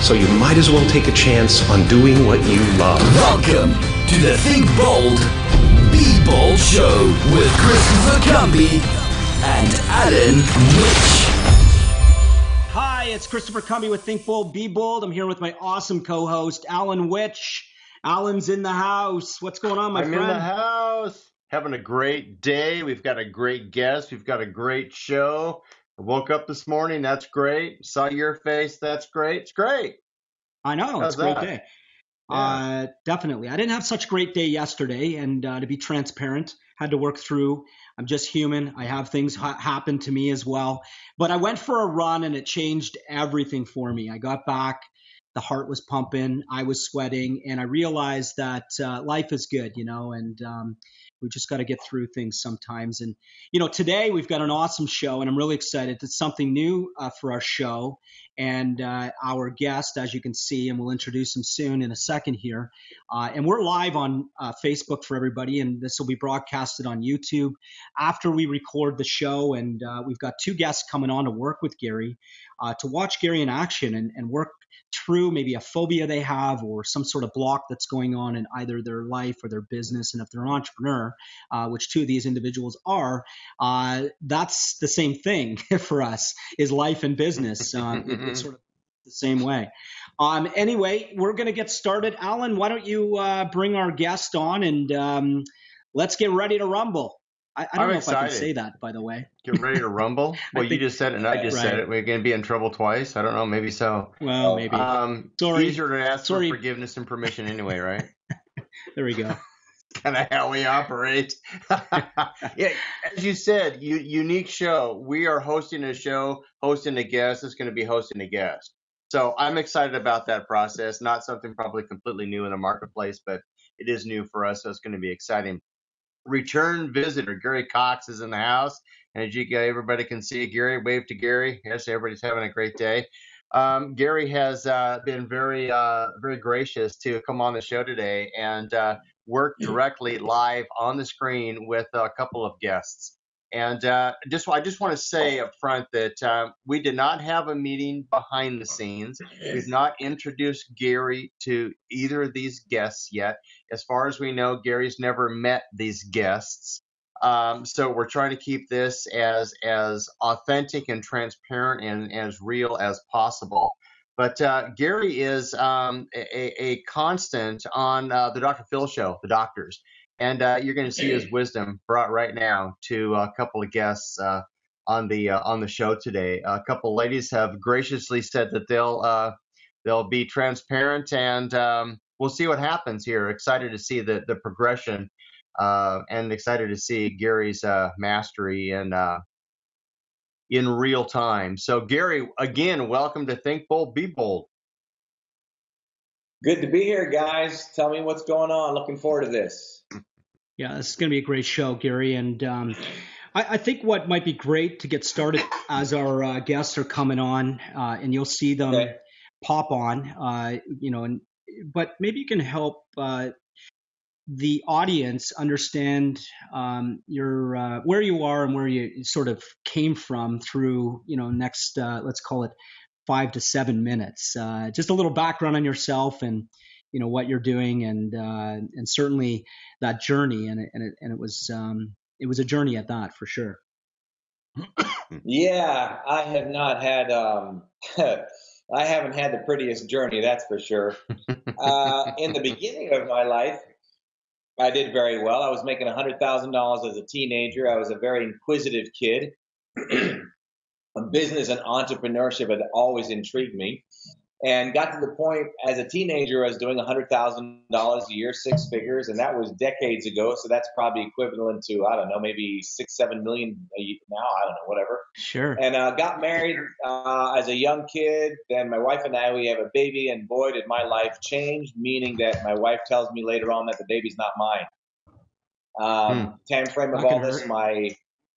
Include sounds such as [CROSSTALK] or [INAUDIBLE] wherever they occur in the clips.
So you might as well take a chance on doing what you love. Welcome to the Think Bold, Be Bold Show with Christopher Cumby and Alan Witch. Hi, it's Christopher Cumby with Think Bold, Be Bold. I'm here with my awesome co-host, Alan Witch. Alan's in the house. What's going on, my I'm friend? in the house. Having a great day. We've got a great guest. We've got a great show. I woke up this morning. That's great. Saw your face. That's great. It's great. I know How's it's a great that? day. Uh, definitely. I didn't have such a great day yesterday, and uh, to be transparent, had to work through. I'm just human. I have things ha- happen to me as well. But I went for a run, and it changed everything for me. I got back. The heart was pumping. I was sweating, and I realized that uh, life is good, you know, and um, we just got to get through things sometimes. And you know, today we've got an awesome show, and I'm really excited. It's something new uh, for our show, and uh, our guest, as you can see, and we'll introduce him soon in a second here. Uh, and we're live on uh, Facebook for everybody, and this will be broadcasted on YouTube after we record the show. And uh, we've got two guests coming on to work with Gary to watch Gary in action and, and work through maybe a phobia they have or some sort of block that's going on in either their life or their business. And if they're an entrepreneur, uh, which two of these individuals are, uh, that's the same thing [LAUGHS] for us is life and business. [LAUGHS] It's sort of the same way. Um, anyway, we're going to get started. Alan, why don't you uh, bring our guest on and um, let's get ready to rumble. I, I don't I'm know if I can excited. say that, by the way. Get ready to rumble. [LAUGHS] Well, you just said it, and I just said it. We're going to be in trouble twice. I don't know. Maybe so. Well, maybe. Um, Sorry. Easier to ask Sorry. for forgiveness and permission anyway, right? [LAUGHS] there we go. kind of how we operate. [LAUGHS] yeah, as you said, you, unique show. We are hosting a show, hosting a guest. It's going to be hosting a guest. So I'm excited about that process. Not something probably completely new in the marketplace, but it is new for us, so it's going to be exciting. Return visitor Gary Cox is in the house, and as you guys everybody can see, Gary wave to Gary. Yes, everybody's having a great day. Um, Gary has uh, been very, uh, very gracious to come on the show today and uh, work directly live on the screen with a couple of guests. And uh, just, I just want to say up front that um, we did not have a meeting behind the scenes. We've not introduced Gary to either of these guests yet. As far as we know, Gary's never met these guests. Um, so we're trying to keep this as as authentic and transparent and as real as possible. But uh, Gary is um, a, a constant on uh, the Dr. Phil show, The Doctors, and uh, you're going to see his [CLEARS THROAT] wisdom brought right now to a couple of guests uh, on the uh, on the show today. A couple ladies have graciously said that they'll uh, they'll be transparent, and um, we'll see what happens here. Excited to see the the progression uh, and excited to see Gary's uh, mastery in uh, in real time. So, Gary, again, welcome to Think Bold, Be Bold. Good to be here, guys. Tell me what's going on. Looking forward to this. Yeah, this is going to be a great show, Gary. And um, I, I think what might be great to get started as our uh, guests are coming on, uh, and you'll see them Okay. pop on, uh, you know, and but maybe you can help uh, the audience understand um, your uh, where you are and where you sort of came from through, you know, next uh, let's call it five to seven minutes. Uh, just a little background on yourself and you know what you're doing and uh, and certainly that journey and it, and it, and it was um, it was a journey at that for sure. [COUGHS] Yeah, I have not had. Um, [LAUGHS] I haven't had the prettiest journey, that's for sure. Uh, in the beginning of my life, I did very well. I was making $100,000 as a teenager. I was a very inquisitive kid. [CLEARS THROAT] Business and entrepreneurship had always intrigued me and got to the point as a teenager I was doing $100,000 a year, six figures, and that was decades ago. So that's probably equivalent to, I don't know, maybe six, seven million now. I don't know, whatever. Sure. And uh, got married uh, as a young kid. Then my wife and I, we have a baby, and boy, did my life change, meaning that my wife tells me later on that the baby's not mine. Um, hmm. Time frame of all this, my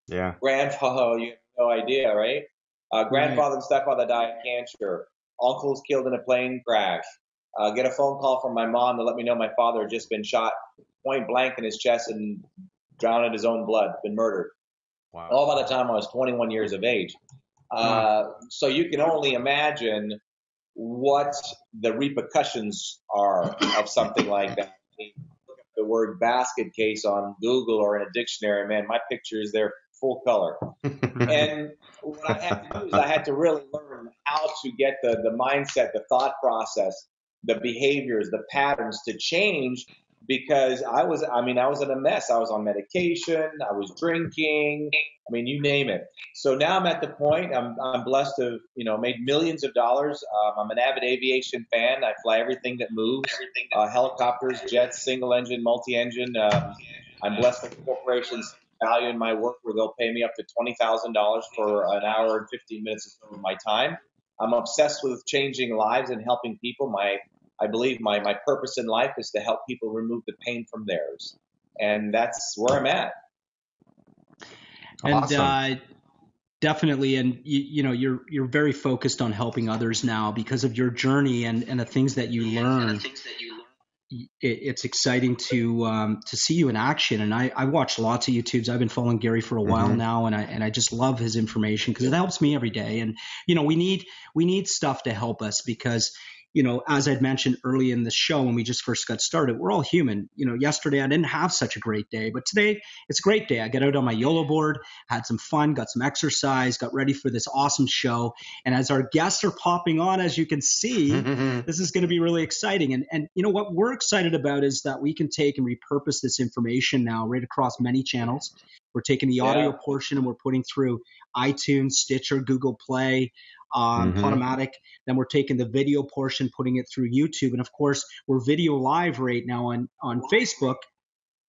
yeah. grandfather, [LAUGHS] you have no idea, right? Uh, grandfather right. and stepfather died of cancer uncle's killed in a plane crash. Uh, get a phone call from my mom to let me know my father had just been shot point blank in his chest and drowned in his own blood, been murdered. Wow. All by the time I was 21 years of age. Uh, so you can only imagine what the repercussions are of something like that. Look up the word basket case on Google or in a dictionary, man, my picture is there full color. [LAUGHS] and what I had to do is I had to really learn how to get the, the mindset, the thought process, the behaviors, the patterns to change because I was, I mean, I was in a mess. I was on medication. I was drinking. I mean, you name it. So now I'm at the point. I'm, I'm blessed to, you know, made millions of dollars. Um, I'm an avid aviation fan. I fly everything that moves, uh, helicopters, jets, single engine, multi-engine. Um, I'm blessed with corporations value in my work where they'll pay me up to $20,000 for an hour and 15 minutes of my time. I'm obsessed with changing lives and helping people. My, I believe my, my purpose in life is to help people remove the pain from theirs. And that's where I'm at. And awesome. uh, definitely, and you, you, know, you're you're very focused on helping others now because of your journey and, and the things that you learn it's exciting to um, to see you in action. And I, I watch lots of YouTubes. I've been following Gary for a while mm-hmm. now, and I and I just love his information because it helps me every day. And you know, we need we need stuff to help us because you know, as I'd mentioned early in the show when we just first got started, we're all human. You know, yesterday I didn't have such a great day, but today it's a great day. I got out on my YOLO board, had some fun, got some exercise, got ready for this awesome show. And as our guests are popping on, as you can see, [LAUGHS] this is going to be really exciting. And and you know what we're excited about is that we can take and repurpose this information now right across many channels. We're taking the audio yeah. portion and we're putting through iTunes, Stitcher, Google Play, um, mm-hmm. Podomatic. Then we're taking the video portion, putting it through YouTube, and of course we're video live right now on on Facebook.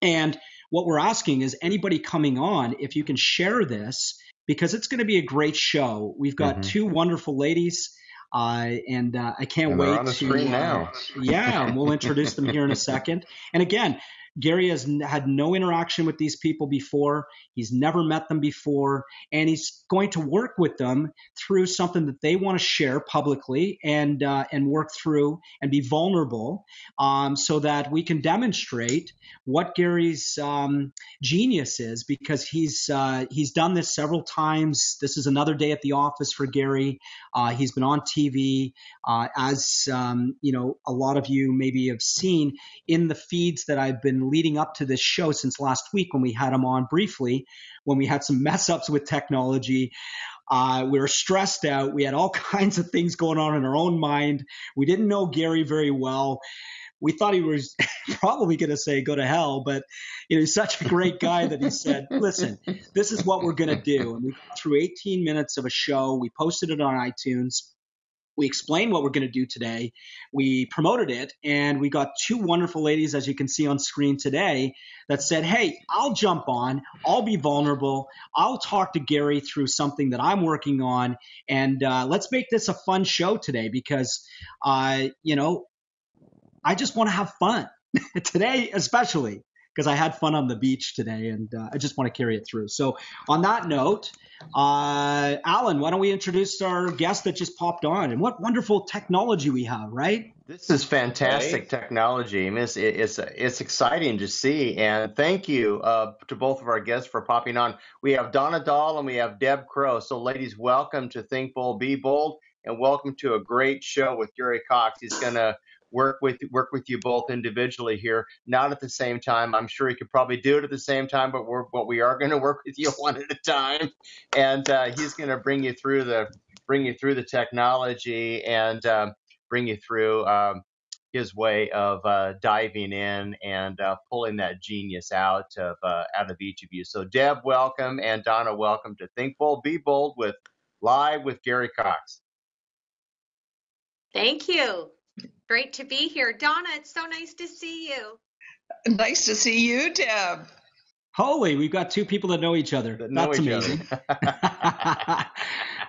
And what we're asking is anybody coming on, if you can share this, because it's going to be a great show. We've got mm-hmm. two wonderful ladies. Uh, and uh, I can't and wait on the to. Screen now. yeah, we'll introduce them here in a second. And again, Gary has had no interaction with these people before. He's never met them before, and he's going to work with them through something that they want to share publicly and uh, and work through and be vulnerable, um, so that we can demonstrate what Gary's um, genius is. Because he's uh, he's done this several times. This is another day at the office for Gary. Uh, he's been on TV, uh, as um, you know, a lot of you maybe have seen in the feeds that I've been leading up to this show since last week when we had him on briefly, when we had some mess ups with technology. Uh, we were stressed out. We had all [LAUGHS] kinds of things going on in our own mind. We didn't know Gary very well. We thought he was [LAUGHS] probably going to say go to hell, but you know, he's such a great guy that he said, [LAUGHS] listen, this is what we're going to do. And we through 18 minutes of a show. We posted it on iTunes we explained what we're going to do today. We promoted it, and we got two wonderful ladies, as you can see on screen today, that said, Hey, I'll jump on, I'll be vulnerable, I'll talk to Gary through something that I'm working on, and uh, let's make this a fun show today because, uh, you know, I just want to have fun [LAUGHS] today, especially because I had fun on the beach today, and uh, I just want to carry it through. So, on that note, uh, Alan, why don't we introduce our guest that just popped on, and what wonderful technology we have, right? This is fantastic technology. I it's, it's, it's exciting to see. And thank you uh, to both of our guests for popping on. We have Donna Dahl and we have Deb Crow. So, ladies, welcome to Think Bold, Be Bold, and welcome to a great show with Gary Cox. He's going to work with work with you both individually here, not at the same time. I'm sure he could probably do it at the same time, but we're but we are going to work with you [LAUGHS] one at a time, and uh, he's going to bring you through the bring you through the technology and um, bring you through um, his way of uh, diving in and uh, pulling that genius out of uh, out of each of you. So, Deb, welcome, and Donna, welcome to Think Bold, Be Bold with live with Gary Cox. Thank you. Great to be here, Donna. It's so nice to see you. Nice to see you, Deb. Holy, we've got two people that know each other. That know That's each amazing. [LAUGHS]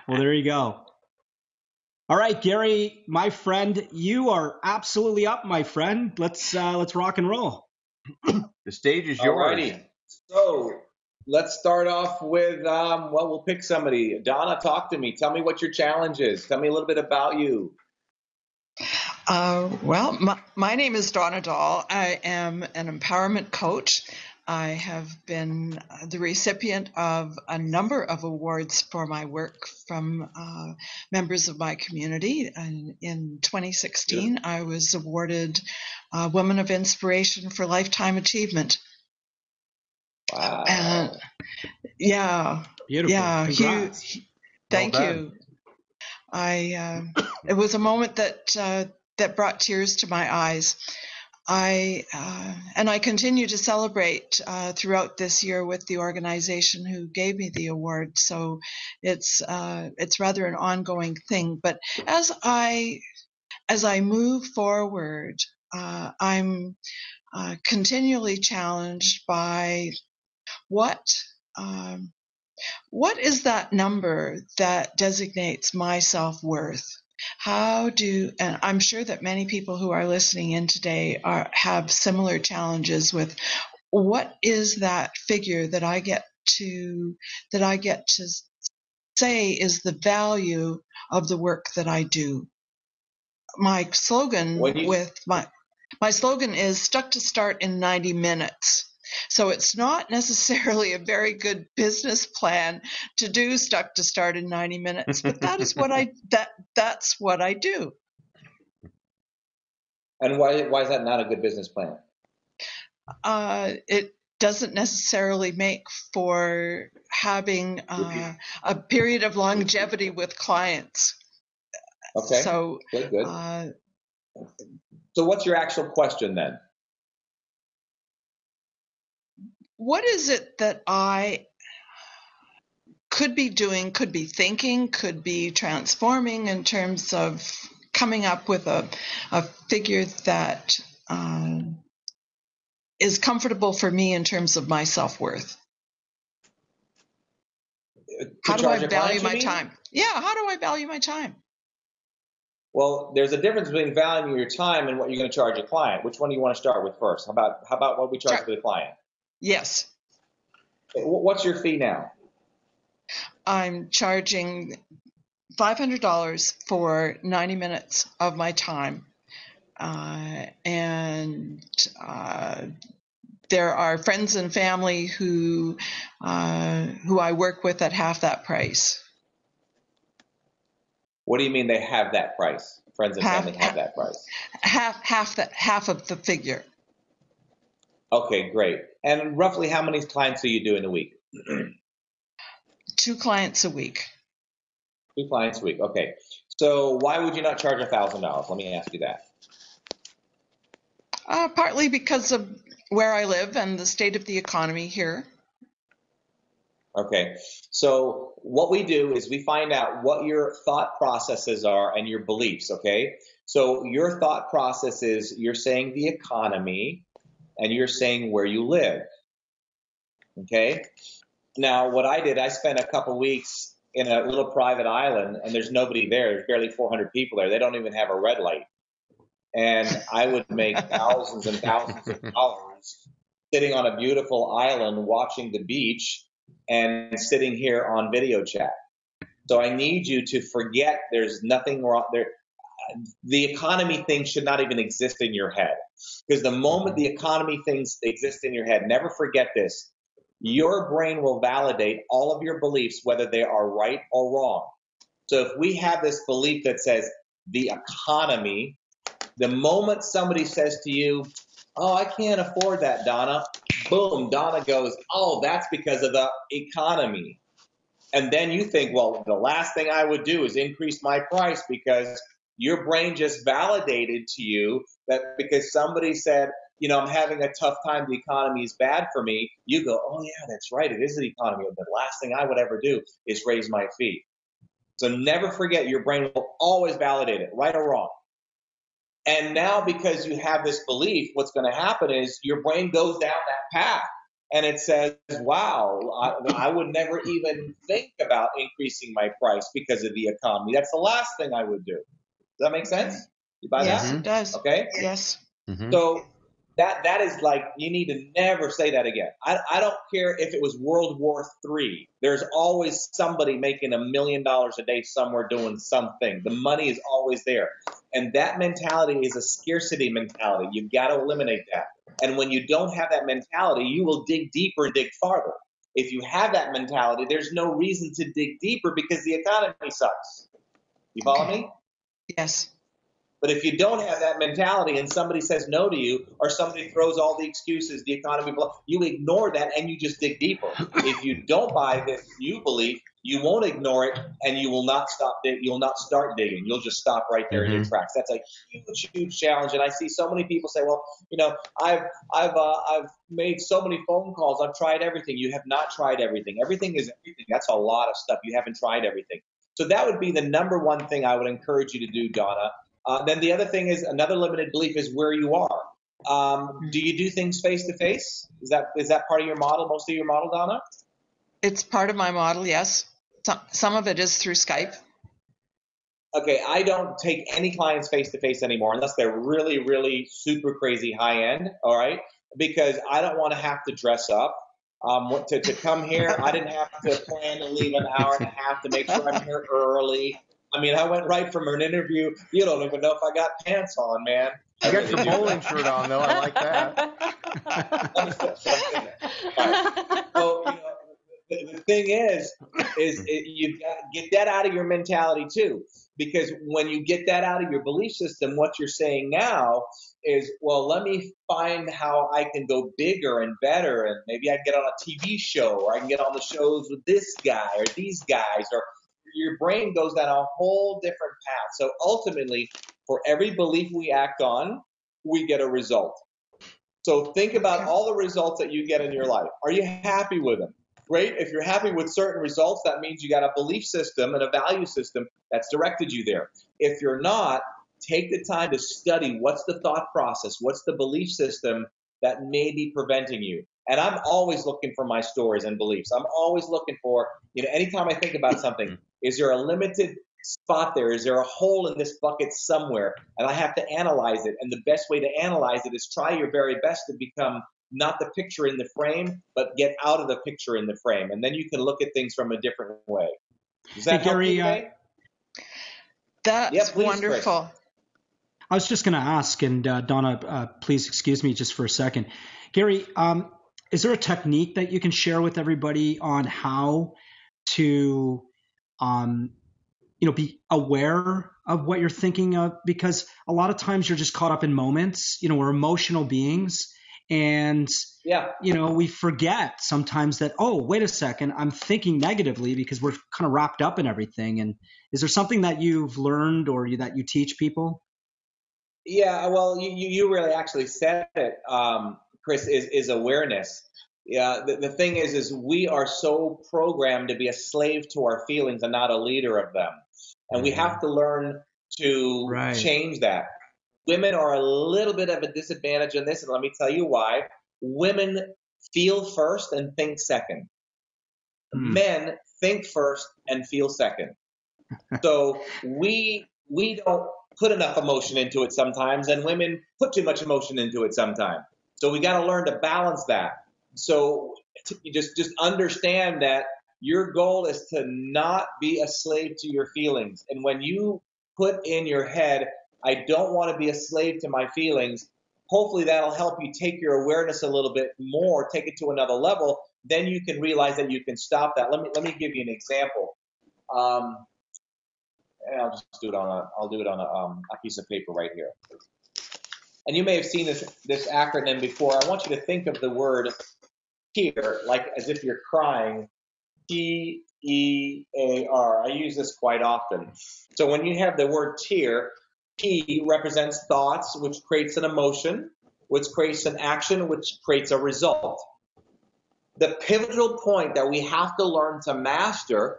well, there you go. All right, Gary, my friend, you are absolutely up, my friend. Let's uh, let's rock and roll. The stage is yours. Alrighty. So let's start off with um, well, we'll pick somebody. Donna, talk to me. Tell me what your challenge is. Tell me a little bit about you. Uh, well, my, my name is Donna Dahl. I am an empowerment coach. I have been the recipient of a number of awards for my work from uh, members of my community. And in 2016, I was awarded uh, Woman of Inspiration for Lifetime Achievement. Wow. And yeah, Beautiful. yeah, thank Well you. I uh, it was a moment that uh, that brought tears to my eyes. I uh, and I continue to celebrate uh, throughout this year with the organization who gave me the award. So it's uh, it's rather an ongoing thing. But as I as I move forward, uh, I'm uh, continually challenged by what um, what is that number that designates my self worth? How do, and I'm sure that many people who are listening in today are, have similar challenges with what is that figure that I get to, that I get to say is the value of the work that I do. My slogan you- with my, my slogan is stuck to start in 90 minutes. So it's not necessarily a very good business plan to do stuck to start in 90 minutes, but that is what I [LAUGHS] that that's what I do. And why why is that not a good business plan? Uh, it doesn't necessarily make for having uh, a period of longevity with clients. Okay. So good, good. uh, so what's your actual question then? What is it that I could be doing, could be thinking, could be transforming in terms of coming up with a, a figure that um, is comfortable for me in terms of my self worth? How do I charge a client, value my time? Yeah, how do I value my time? Well, there's a difference between valuing your time and what you're going to charge a client. Which one do you want to start with first? How about how about what we charge Sure. for the client? Yes, What's your fee now? I'm charging $500 for 90 minutes of my time. Uh, and uh, there are friends and family who uh, who I work with at half that price. What do you mean they have that price? Friends and Half- family have that price. Half half that half of the figure. Okay, great. And roughly how many clients do you do in a week? [CLEARS THROAT] Two clients a week. Two clients a week. Okay. So why would you not charge a thousand dollars? Let me ask you that. Uh, partly because of where I live and the state of the economy here. Okay. So what we do is we find out what your thought processes are and your beliefs, okay? So your thought process is you're saying the economy and you're saying where you live. Okay? Now, what I did, I spent a couple weeks in a little private island and there's nobody there. There's barely 400 people there. They don't even have a red light. And I would make [LAUGHS] thousands and thousands of dollars sitting on a beautiful island watching the beach and sitting here on video chat. So I need you to forget there's nothing wrong there. The economy thing should not even exist in your head because the moment the economy things exist in your head, never forget this. Your brain will validate all of your beliefs, whether they are right or wrong. So if we have this belief that says the economy, the moment somebody says to you, Oh, I can't afford that, Donna, boom, Donna goes, Oh, that's because of the economy. And then you think, Well, the last thing I would do is increase my price because Your brain just validated to you that because somebody said, you know, I'm having a tough time, the economy is bad for me, you go, oh, yeah, that's right, it is the economy. The last thing I would ever do is raise my fee. So never forget, your brain will always validate it, right or wrong. And now, because you have this belief, what's going to happen is your brain goes down that path and it says, wow, I, I, would never even think about increasing my price because of the economy. That's the last thing I would do. Does that make sense? You buy yes, that? Yes, it does. Okay? Yes. Mm-hmm. So that that is like you need to never say that again. I, I don't care if it was World War Three. There's always somebody making a million dollars a day somewhere doing something. The money is always there, and that mentality is a scarcity mentality. You've got to eliminate that. And when you don't have that mentality, you will dig deeper and dig farther. If you have that mentality, there's no reason to dig deeper because the economy sucks. You follow okay. me? Yes. But if you don't have that mentality and somebody says no to you or somebody throws all the excuses, the economy, you ignore that and you just dig deeper. [LAUGHS] If you don't buy this new belief, you won't ignore it and you will not stop dig- you'll not start digging. You'll just stop right there mm-hmm. in your tracks. That's a huge, huge challenge. And I see so many people say, well, you know, I've, I've, uh, I've made so many phone calls. I've tried everything. You have not tried everything. Everything is everything. That's a lot of stuff. You haven't tried everything. So that would be the number one thing I would encourage you to do, Donna uh, then the other thing is another limited belief is where you are. Um, do you do things face to face? Is that is that part of your model? Most of your model, Donna? It's part of my model. Yes. Some some of it is through Skype. Okay, I don't take any clients face to face anymore unless they're really, really super crazy high end. All right, because I don't want to have to dress up. Um, to, to come here, I didn't have to plan to leave an hour and a half to make sure I'm here early. I mean, I went right from an interview. You don't even know if I got pants on, man. I got your bowling shirt on, though. I like that. [LAUGHS] So, you know, the, the thing is, is it, you got get that out of your mentality too, because when you get that out of your belief system, what you're saying now is, well, let me find how I can go bigger and better, and maybe I can get on a TV show, or I can get on the shows with this guy or these guys, or your brain goes down a whole different path. So ultimately, for every belief we act on, we get a result. So think about all the results that you get in your life. Are you happy with them? Great. If you're happy with certain results, that means you got a belief system and a value system that's directed you there. If you're not, take the time to study what's the thought process, what's the belief system that may be preventing you. And I'm always looking for my stories and beliefs. I'm always looking for, you know, anytime I think about something, [LAUGHS] is there a limited spot there? Is there a hole in this bucket somewhere? And I have to analyze it. And the best way to analyze it is try your very best to become not the picture in the frame, but get out of the picture in the frame. And then you can look at things from a different way. Does that hey, Gary, uh, That's yeah, please, wonderful. Chris. I was just going to ask, and uh, Donna, uh, please excuse me just for a second. Gary, um, is there a technique that you can share with everybody on how to um, you know be aware of what you're thinking of? Because a lot of times you're just caught up in moments you know we're emotional beings and yeah. you know we forget sometimes that oh wait a second i'm thinking negatively because we're kind of wrapped up in everything. And is there something that you've learned or you, that you teach people yeah well you, you really actually said it um, chris is, is awareness yeah, the, the thing is, is we are so programmed to be a slave to our feelings and not a leader of them. And we have to learn to right. change that. Women are a little bit of a disadvantage in this, and let me tell you why. Women feel first and think second. Hmm. Men think first and feel second. [LAUGHS] so we we don't put enough emotion into it sometimes, and women put too much emotion into it sometimes. So we got to learn to balance that. So just just understand that your goal is to not be a slave to your feelings. And when you put in your head, I don't want to be a slave to my feelings, hopefully that'll help you take your awareness a little bit more, take it to another level. Then you can realize that you can stop that. Let me let me give you an example. Um, I'll just do it on a I'll do it on a, um, a piece of paper right here. And you may have seen this this acronym before. I want you to think of the word tear, like as if you're crying. T E A R. I use this quite often. So when you have the word tear, T represents thoughts, which creates an emotion, which creates an action, which creates a result. The pivotal point that we have to learn to master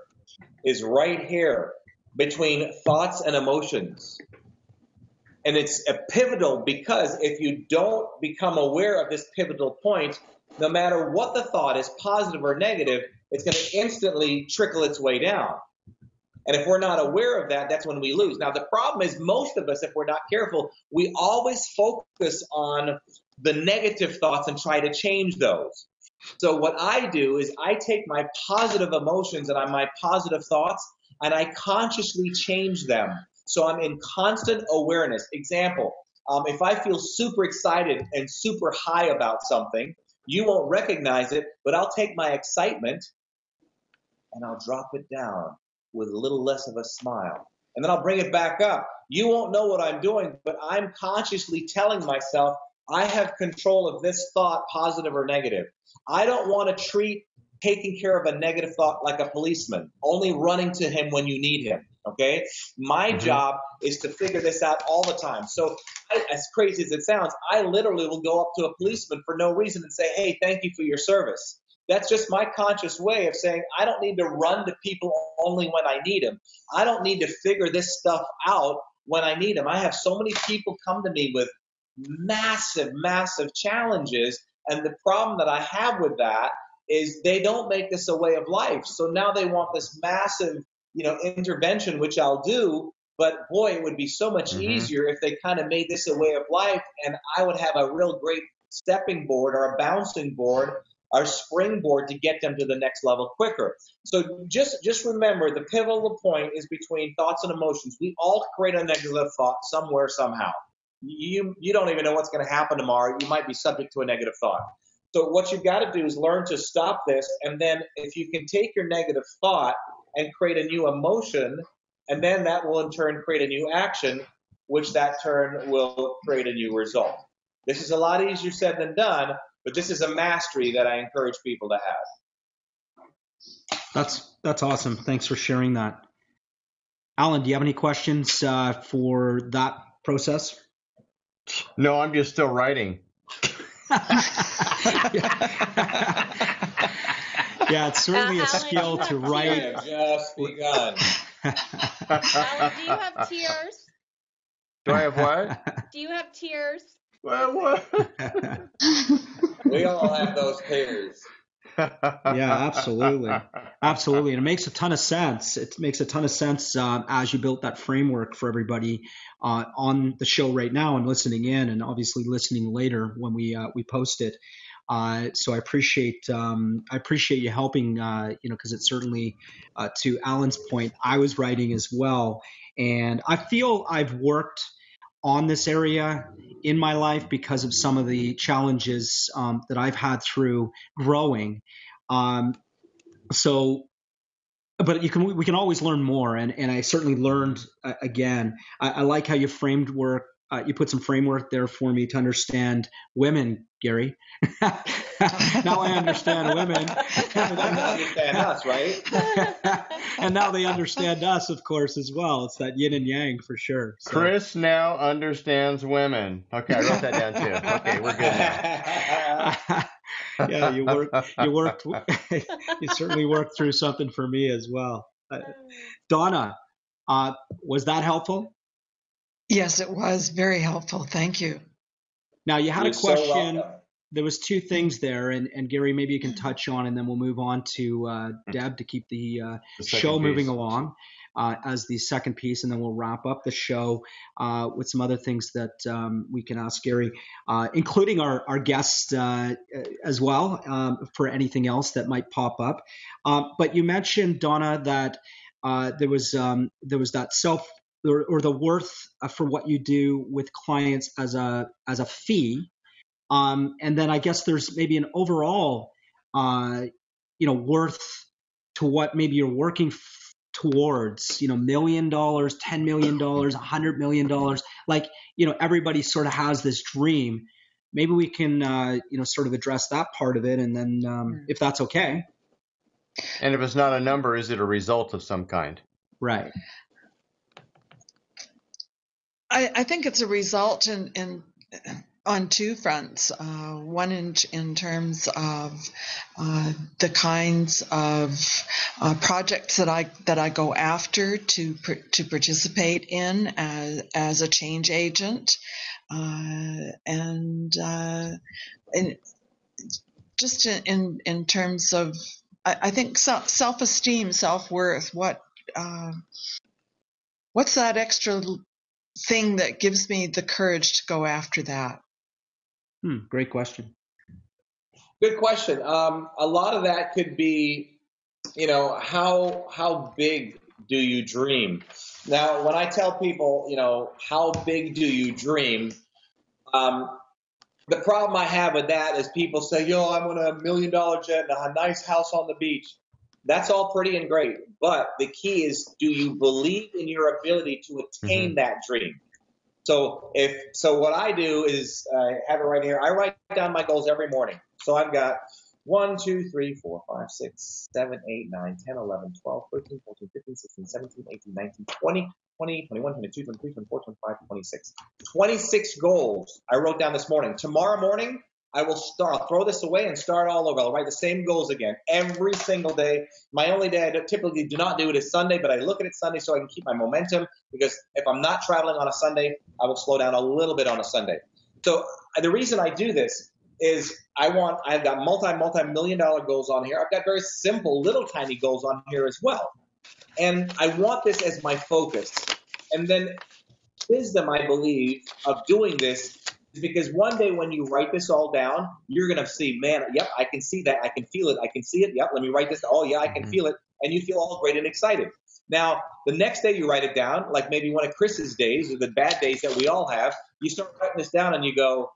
is right here between thoughts and emotions. And it's a pivotal because if you don't become aware of this pivotal point, no matter what the thought is, positive or negative, it's going to instantly trickle its way down. And if we're not aware of that, that's when we lose. Now, the problem is most of us, if we're not careful, we always focus on the negative thoughts and try to change those. So what I do is I take my positive emotions and my positive thoughts and I consciously change them. So I'm in constant awareness. Example, um, if I feel super excited and super high about something, you won't recognize it, but I'll take my excitement and I'll drop it down with a little less of a smile. And then I'll bring it back up. You won't know what I'm doing, but I'm consciously telling myself I have control of this thought, positive or negative. I don't want to treat taking care of a negative thought like a policeman, only running to him when you need him. Okay. My mm-hmm. job is to figure this out all the time. So, I, as crazy as it sounds, I literally will go up to a policeman for no reason and say, Hey, thank you for your service. That's just my conscious way of saying I don't need to run to people only when I need them. I don't need to figure this stuff out when I need them. I have so many people come to me with massive, massive challenges. And the problem that I have with that is they don't make this a way of life. So now they want this massive, you know, intervention, which I'll do. But boy, it would be so much mm-hmm. easier if they kind of made this a way of life, and I would have a real great stepping board or a bouncing board our springboard to get them to the next level quicker. So just just remember the pivotal point is between thoughts and emotions. We all create a negative thought somewhere somehow. You you don't even know what's going to happen tomorrow. You might be subject to a negative thought. So what you've got to do is learn to stop this, and then if you can take your negative thought and create a new emotion, and then that will in turn create a new action, which that turn will create a new result. This is a lot easier said than done, but this is a mastery that I encourage people to have. That's that's awesome. Thanks for sharing that. Alan, do you have any questions uh, for that process? No, I'm just still writing. [LAUGHS] yeah, it's certainly a skill to write. Just begun. Alan, do you have tears? Do I have what? Do you have tears? What? what? [LAUGHS] we all have those tears. Yeah, [LAUGHS] absolutely, absolutely, and it makes a ton of sense. It makes a ton of sense um, as you built that framework for everybody uh, on the show right now and listening in, and obviously listening later when we uh, we post it. Uh, so I appreciate um, I appreciate you helping, uh, you know, because it's certainly uh, to Alan's point, I was writing as well, and I feel I've worked on this area in my life because of some of the challenges um, that I've had through growing. Um, so, but you can we can always learn more, and and I certainly learned uh, again. I, I, like how you framed work. Uh, you put some framework there for me to understand women, Gary. [LAUGHS] now I understand women. [LAUGHS] understand us, right? [LAUGHS] and now they understand us, of course, as well. It's that yin and yang for sure. So. Chris now understands women. Okay, I wrote that down too. Okay, we're good now. yeah, you work. You worked. you certainly worked through something for me as well. Uh, Donna, uh, was that helpful? Yes, it was very helpful. Thank you. Now you had You're a question. So there was two things there, and, and Gary, maybe you can mm-hmm. touch on, and then we'll move on to uh, mm-hmm. Deb to keep the, uh, the show moving along uh, as the second piece, and then we'll wrap up the show uh, with some other things that um, we can ask Gary, uh, including our our guests uh, as well um, for anything else that might pop up. Um, but you mentioned Donna that there was um, there was that self or, or the worth for what you do with clients as a as a fee um, and then I guess there's maybe an overall, uh, you know, worth to what maybe you're working f- towards, you know, million dollars, ten million dollars a hundred million dollars Like, you know, everybody sort of has this dream. Maybe we can, uh, you know, sort of address that part of it. And then um, hmm. if that's okay. And if it's not a number, is it a result of some kind? Right. I, I think it's a result in, in on two fronts. Uh, one in in terms of uh, the kinds of uh, projects that I that I go after to to participate in as as a change agent, uh, and uh, and just in in, in terms of I, I think self esteem, self worth. What uh, what's that extra thing that gives me the courage to go after that? Hmm, great question. Good question. Um, a lot of that could be, you know, how how big do you dream? Now, when I tell people, you know, how big do you dream? Um, the problem I have with that is people say, yo, I want a million dollar jet and a nice house on the beach. That's all pretty and great. But the key is, do you believe in your ability to attain mm-hmm. that dream? So if so, what I do is I uh, have it right here. I write down my goals every morning. So I've got 1, 2, 3, 4, 5, 6, 7, 8, 9, 10, 11, 12, 13, 14, 15, 16, 17, 18, 19, 20, 20, 21, 22, 23, 24, 25, 26. 26 goals I wrote down this morning. Tomorrow morning, I will start. I'll throw this away and start all over. I'll write the same goals again every single day. My only day I typically do not do it is Sunday, but I look at it Sunday so I can keep my momentum because if I'm not traveling on a Sunday, I will slow down a little bit on a Sunday. So uh, the reason I do this is I want I've got multi multi million dollar goals on here. I've got very simple little tiny goals on here as well. And I want this as my focus. And then wisdom I believe of doing this is because one day when you write this all down, you're going to see, man, yep, I can see that. I can feel it. I can see it. Yep, let me write this. Oh, yeah, I can mm-hmm. feel it. And you feel all great and excited. Now, the next day you write it down, like maybe one of Chris's days or the bad days that we all have, you start writing this down and you go,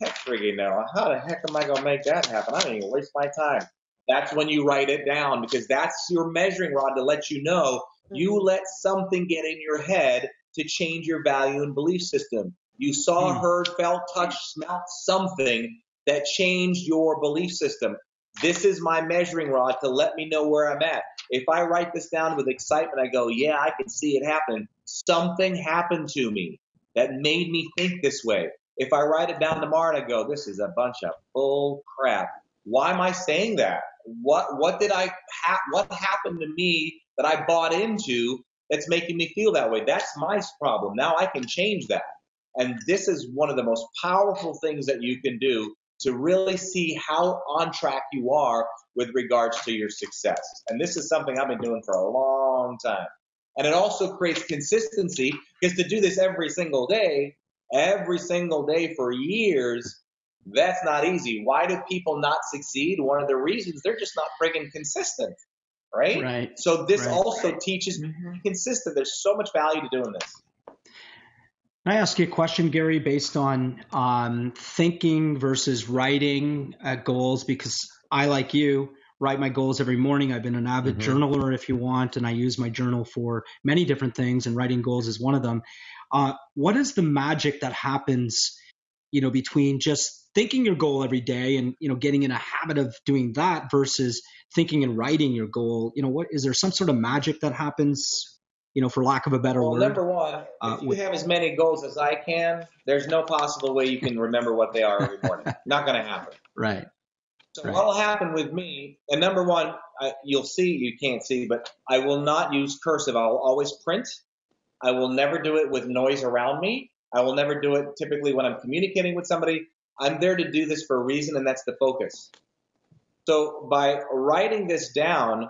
heck friggin' no, how the heck am I going to make that happen? I don't even waste my time. That's when you write it down because that's your measuring rod to let you know you mm-hmm. let something get in your head to change your value and belief system. You saw, hmm. heard, felt, touched, smelt something that changed your belief system. This is my measuring rod to let me know where I'm at. If I write this down with excitement, I go, yeah, I can see it happen. Something happened to me that made me think this way. If I write it down tomorrow and I go, this is a bunch of bull crap. Why am I saying that? What what did I ha- what happened to me that I bought into that's making me feel that way? That's my problem. Now I can change that. And this is one of the most powerful things that you can do to really see how on track you are with regards to your success. And this is something I've been doing for a long time. And it also creates consistency because to do this every single day, every single day for years, that's not easy. Why do people not succeed? One of the reasons they're just not friggin' consistent, right? Right. So this right. also teaches me mm-hmm. consistent. There's so much value to doing this. Can I ask you a question, Gary, based on um, thinking versus writing uh, goals? Because I, like you, write my goals every morning. I've been an avid mm-hmm. journaler, if you want, and I use my journal for many different things, and writing goals is one of them. Uh, what is the magic that happens, you know, between just thinking your goal every day and you know getting in a habit of doing that versus thinking and writing your goal? You know, what is there some sort of magic that happens you know, for lack of a better well, word. Number one, uh, if you have as many goals as I can, there's no possible way you can remember what they are every morning. [LAUGHS] Not going to happen. Right. So right. what'll happen with me? And number one, I, you'll see, you can't see, but I will not use cursive. I will always print. I will never do it with noise around me. I will never do it typically when I'm communicating with somebody. I'm there to do this for a reason, and that's the focus. So by writing this down,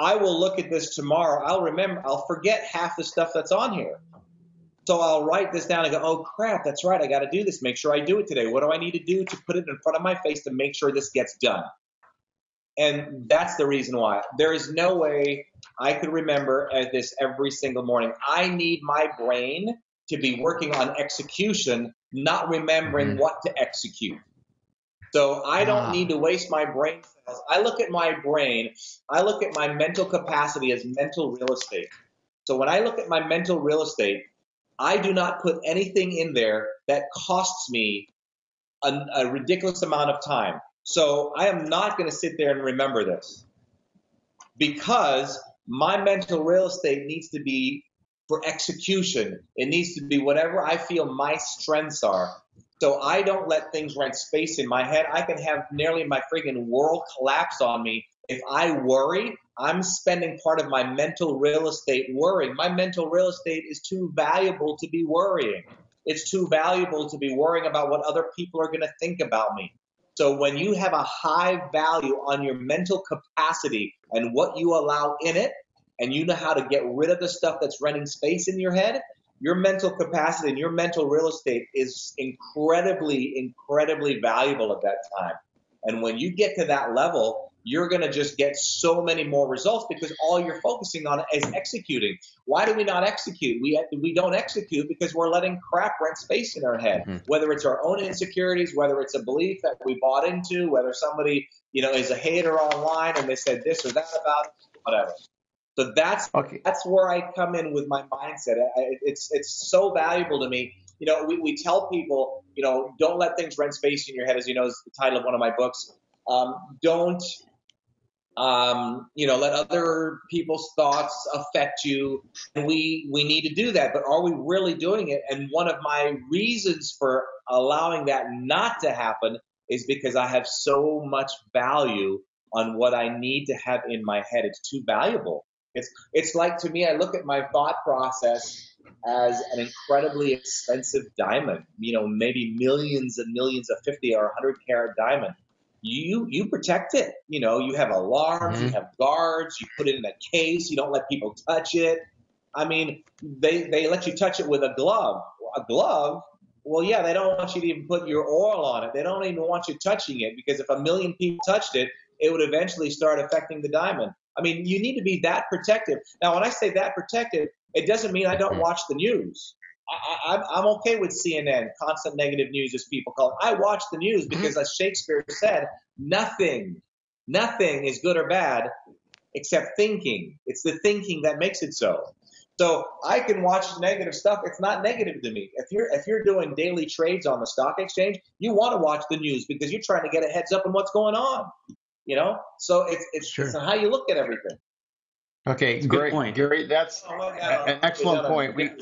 I will look at this tomorrow. I'll remember, I'll forget half the stuff that's on here. So I'll write this down and go, oh crap, that's right. I got to do this. Make sure I do it today. What do I need to do to put it in front of my face to make sure this gets done? And that's the reason why. There is no way I could remember this every single morning. I need my brain to be working on execution, not remembering mm-hmm. what to execute. So I don't ah. need to waste my brain cells. I look at my brain, I look at my mental capacity as mental real estate. So when I look at my mental real estate, I do not put anything in there that costs me a, a ridiculous amount of time. So I am not going to sit there and remember this because my mental real estate needs to be for execution. It needs to be whatever I feel my strengths are. So I don't let things rent space in my head. I can have nearly my friggin' world collapse on me. If I worry, I'm spending part of my mental real estate worrying. My mental real estate is too valuable to be worrying. It's too valuable to be worrying about what other people are going to think about me. So when you have a high value on your mental capacity and what you allow in it, and you know how to get rid of the stuff that's renting space in your head, your mental capacity and your mental real estate is incredibly, incredibly valuable at that time. And when you get to that level, you're going to just get so many more results because all you're focusing on is executing. Why do we not execute? We we don't execute because we're letting crap rent space in our head. Mm-hmm. Whether it's our own insecurities, whether it's a belief that we bought into, whether somebody you know is a hater online and they said this or that about it, whatever. So that's okay. that's where I come in with my mindset. I, it's it's so valuable to me. You know, we, we tell people, you know, don't let things rent space in your head, as you know, is the title of one of my books. Um, don't um, you know, let other people's thoughts affect you. And we, we need to do that. But are we really doing it? And one of my reasons for allowing that not to happen is because I have so much value on what I need to have in my head. It's too valuable. It's, it's like to me, I look at my thought process as an incredibly expensive diamond, you know, maybe millions and millions of 50 or 100 carat diamond you you protect it. You know, you have alarms, mm-hmm. you have guards, you put it in a case, you don't let people touch it. I mean, they they let you touch it with a glove. A glove? Well, yeah, they don't want you to even put your oil on it. They don't even want you touching it because if a million people touched it, it would eventually start affecting the diamond. I mean, you need to be that protective. Now, when I say that protective, it doesn't mean I don't mm-hmm. watch the news. I, am okay with CNN, constant negative news, as people call it. I watch the news mm-hmm. because, as Shakespeare said, nothing, nothing is good or bad except thinking. It's the thinking that makes it so. So I can watch negative stuff. It's not negative to me. If you're if you're doing daily trades on the stock exchange, you want to watch the news because you're trying to get a heads up on what's going on. You know, so it's it's, sure. it's how you look at everything. Okay, great, point. Gary. That's oh, an excellent point. We,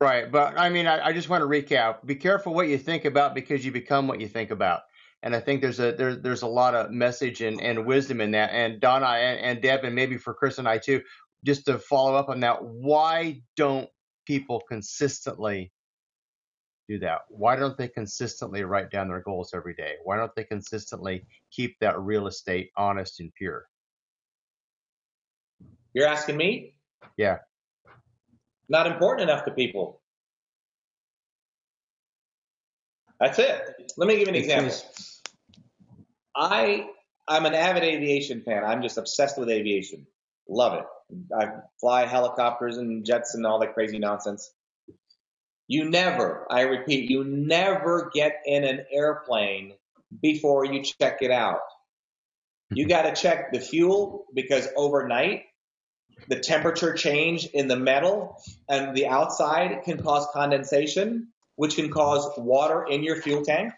right, but I mean, I, I, just want to recap. Be careful what you think about because you become what you think about. And I think there's a there, there's a lot of message and, and wisdom in that. And Donna and, and Deb, and maybe for Chris and I too, just to follow up on that. Why don't people consistently do that? Why don't they consistently write down their goals every day? Why don't they consistently keep that real estate honest and pure? You're asking me? Yeah. Not important enough to people. That's it. Let me give you an example. I I'm an avid aviation fan. I'm just obsessed with aviation. Love it. I fly helicopters and jets and all that crazy nonsense. You never, I repeat, you never get in an airplane before you check it out. You mm-hmm. got to check the fuel because overnight the temperature change in the metal and the outside can cause condensation, which can cause water in your fuel tank.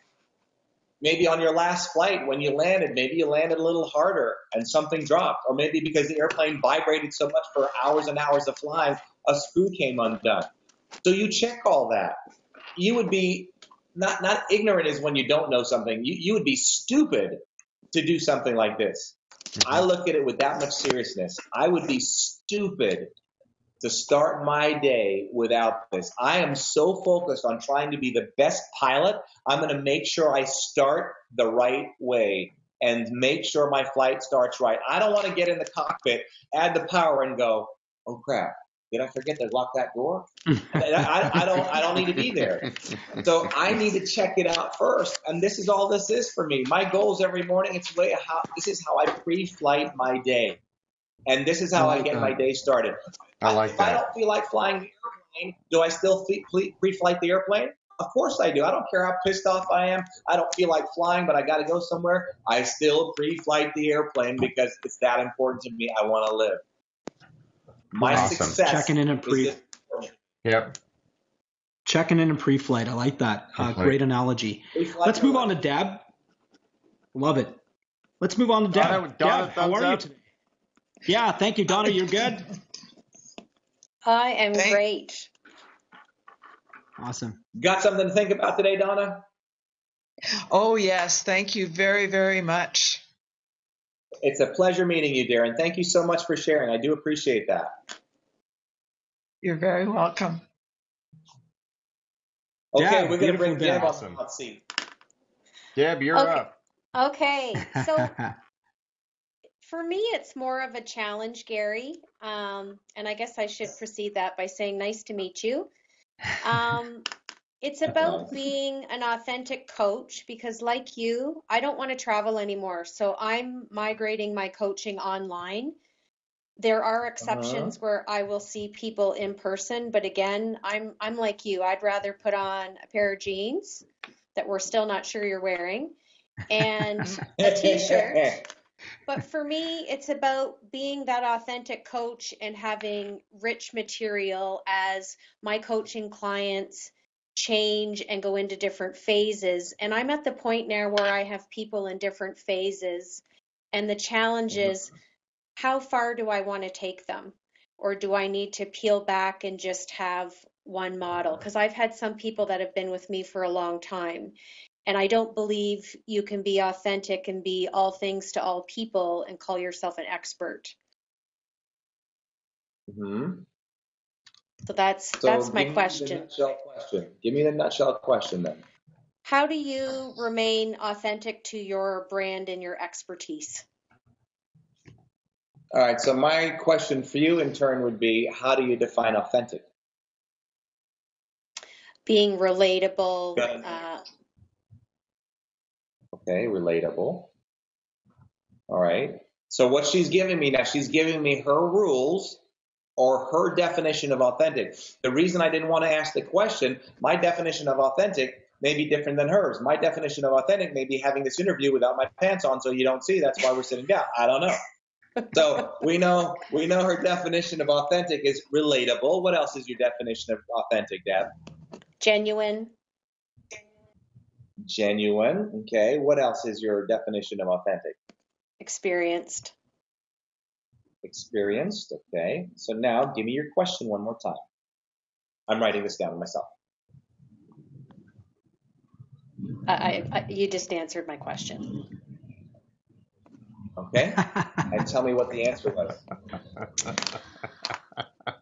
Maybe on your last flight when you landed, maybe you landed a little harder and something dropped, or maybe because the airplane vibrated so much for hours and hours of flying, a screw came undone. So you check all that. You would be not not ignorant is when you don't know something. You you would be stupid to do something like this. Mm-hmm. I look at it with that much seriousness. I would be stupid to start my day without this. I am so focused on trying to be the best pilot. I'm going to make sure I start the right way and make sure my flight starts right. I don't want to get in the cockpit, add the power, and go, oh crap, did I forget to lock that door? [LAUGHS] I, I, don't. I don't need to be there. So I need to check it out first. And this is all this is for me. My goals every morning. It's way how. This is how I pre-flight my day, and this is how I, like I get that. my day started. I like if that. I don't feel like flying the airplane, do I still pre-flight the airplane? Of course I do. I don't care how pissed off I am. I don't feel like flying, but I got to go somewhere. I still pre-flight the airplane because it's that important to me. I want to live. My awesome. success. Checking in a pre. Yep. Checking in a pre-flight. I like that. Uh, great analogy. Let's move on to Deb. Love it. Let's move on to Deb. Donna, Donna, Deb, how are up. you today? Yeah, thank you, Donna. You're good. I am Thank- great. Awesome. Got something to think about today, Donna? Oh, yes. Thank you very, very much. It's a pleasure meeting you, Darren. Thank you so much for sharing. I do appreciate that. You're very welcome. Okay, Yeah, we're going to bring day. Deb on the Awesome. hot seat. Deb, you're Okay. up. Okay, so [LAUGHS] for me, it's more of a challenge, Gary. Um, and I guess I should precede that by saying, nice to meet you. Um, it's about being an authentic coach because, like you, I don't want to travel anymore. So I'm migrating my coaching online. There are uh-huh. exceptions where I will see people in person, but again, I'm I'm like you. I'd rather put on a pair of jeans that we're still not sure you're wearing and [LAUGHS] a t-shirt. But for me, it's about being that authentic coach and having rich material as my coaching clients change and go into different phases. And I'm at the point now where I have people in different phases. And the challenge is mm-hmm. How far do I want to take them? Or do I need to peel back and just have one model? Because I've had some people that have been with me for a long time. And I don't believe you can be authentic and be all things to all people and call yourself an expert. hmm So that's So that's my give me the question. question. Give me the nutshell question then. How do you remain authentic to your brand and your expertise? All right, so my question for you in turn would be how do you define authentic? Being relatable, uh, Okay, relatable. All right. So what she's giving me now, she's giving me her rules or her definition of authentic. The reason I didn't want to ask the question, my definition of authentic may be different than hers. My definition of authentic may be having this interview without my pants on so you don't see. That's why we're sitting down. I don't know. So we know we know her definition of authentic is relatable. What else is your definition of authentic, Deb? genuine, Genuine. Okay. What else is your definition of authentic? experienced. Experienced. Okay. So now give me your question one more time. I'm writing this down myself. I, I, you just answered my question. Okay. [LAUGHS] and tell me what the answer was. [LAUGHS]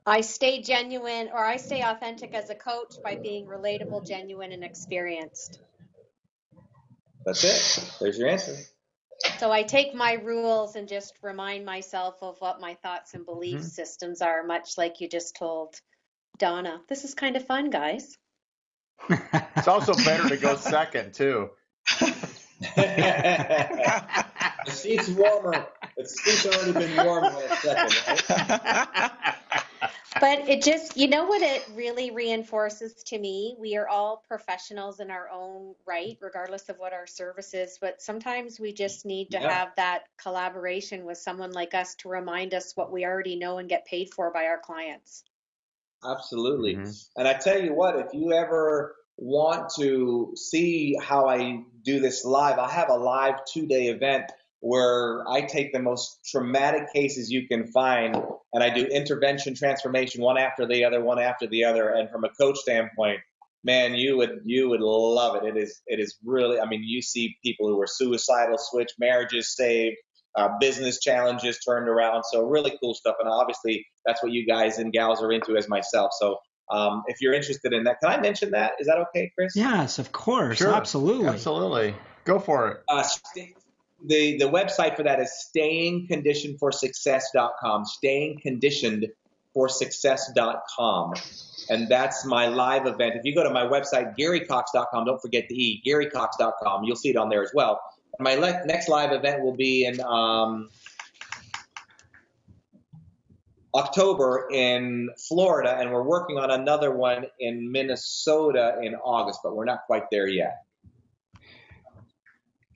I stay genuine or I stay authentic as a coach by being relatable, genuine, and experienced. That's it. There's your answer. So I take my rules and just remind myself of what my thoughts and belief Mm-hmm. systems are, much like you just told Donna. This is kind of fun, guys. It's also better to go second too. [LAUGHS] The seat's warmer. The seat's already been warm in a second, right? But it just, you know what it really reinforces to me? We are all professionals in our own right, regardless of what our service is. But sometimes we just need to Yeah. have that collaboration with someone like us to remind us what we already know and get paid for by our clients. Absolutely. Mm-hmm. And I tell you what, if you ever want to see how I do this live, I have a live two day event where I take the most traumatic cases you can find and I do intervention transformation one after the other, one after the other. And from a coach standpoint, man, you would you would love it. It is it is really I mean, you see people who are suicidal, switch marriages saved, uh, business challenges turned around. So really cool stuff. And obviously that's what you guys and gals are into as myself. So um, if you're interested in that, can I mention that? Is that okay, Chris? Yes, of course. Sure. Absolutely. Absolutely. Go for it. Uh, st- the the website for that is stayingconditionedforsuccess.com. Stayingconditionedforsuccess.com. And that's my live event. If you go to my website, garycoxe.com, don't forget the E, garycoxe.com, you'll see it on there as well. My le- next live event will be in um, October in Florida, and we're working on another one in Minnesota in August, but we're not quite there yet.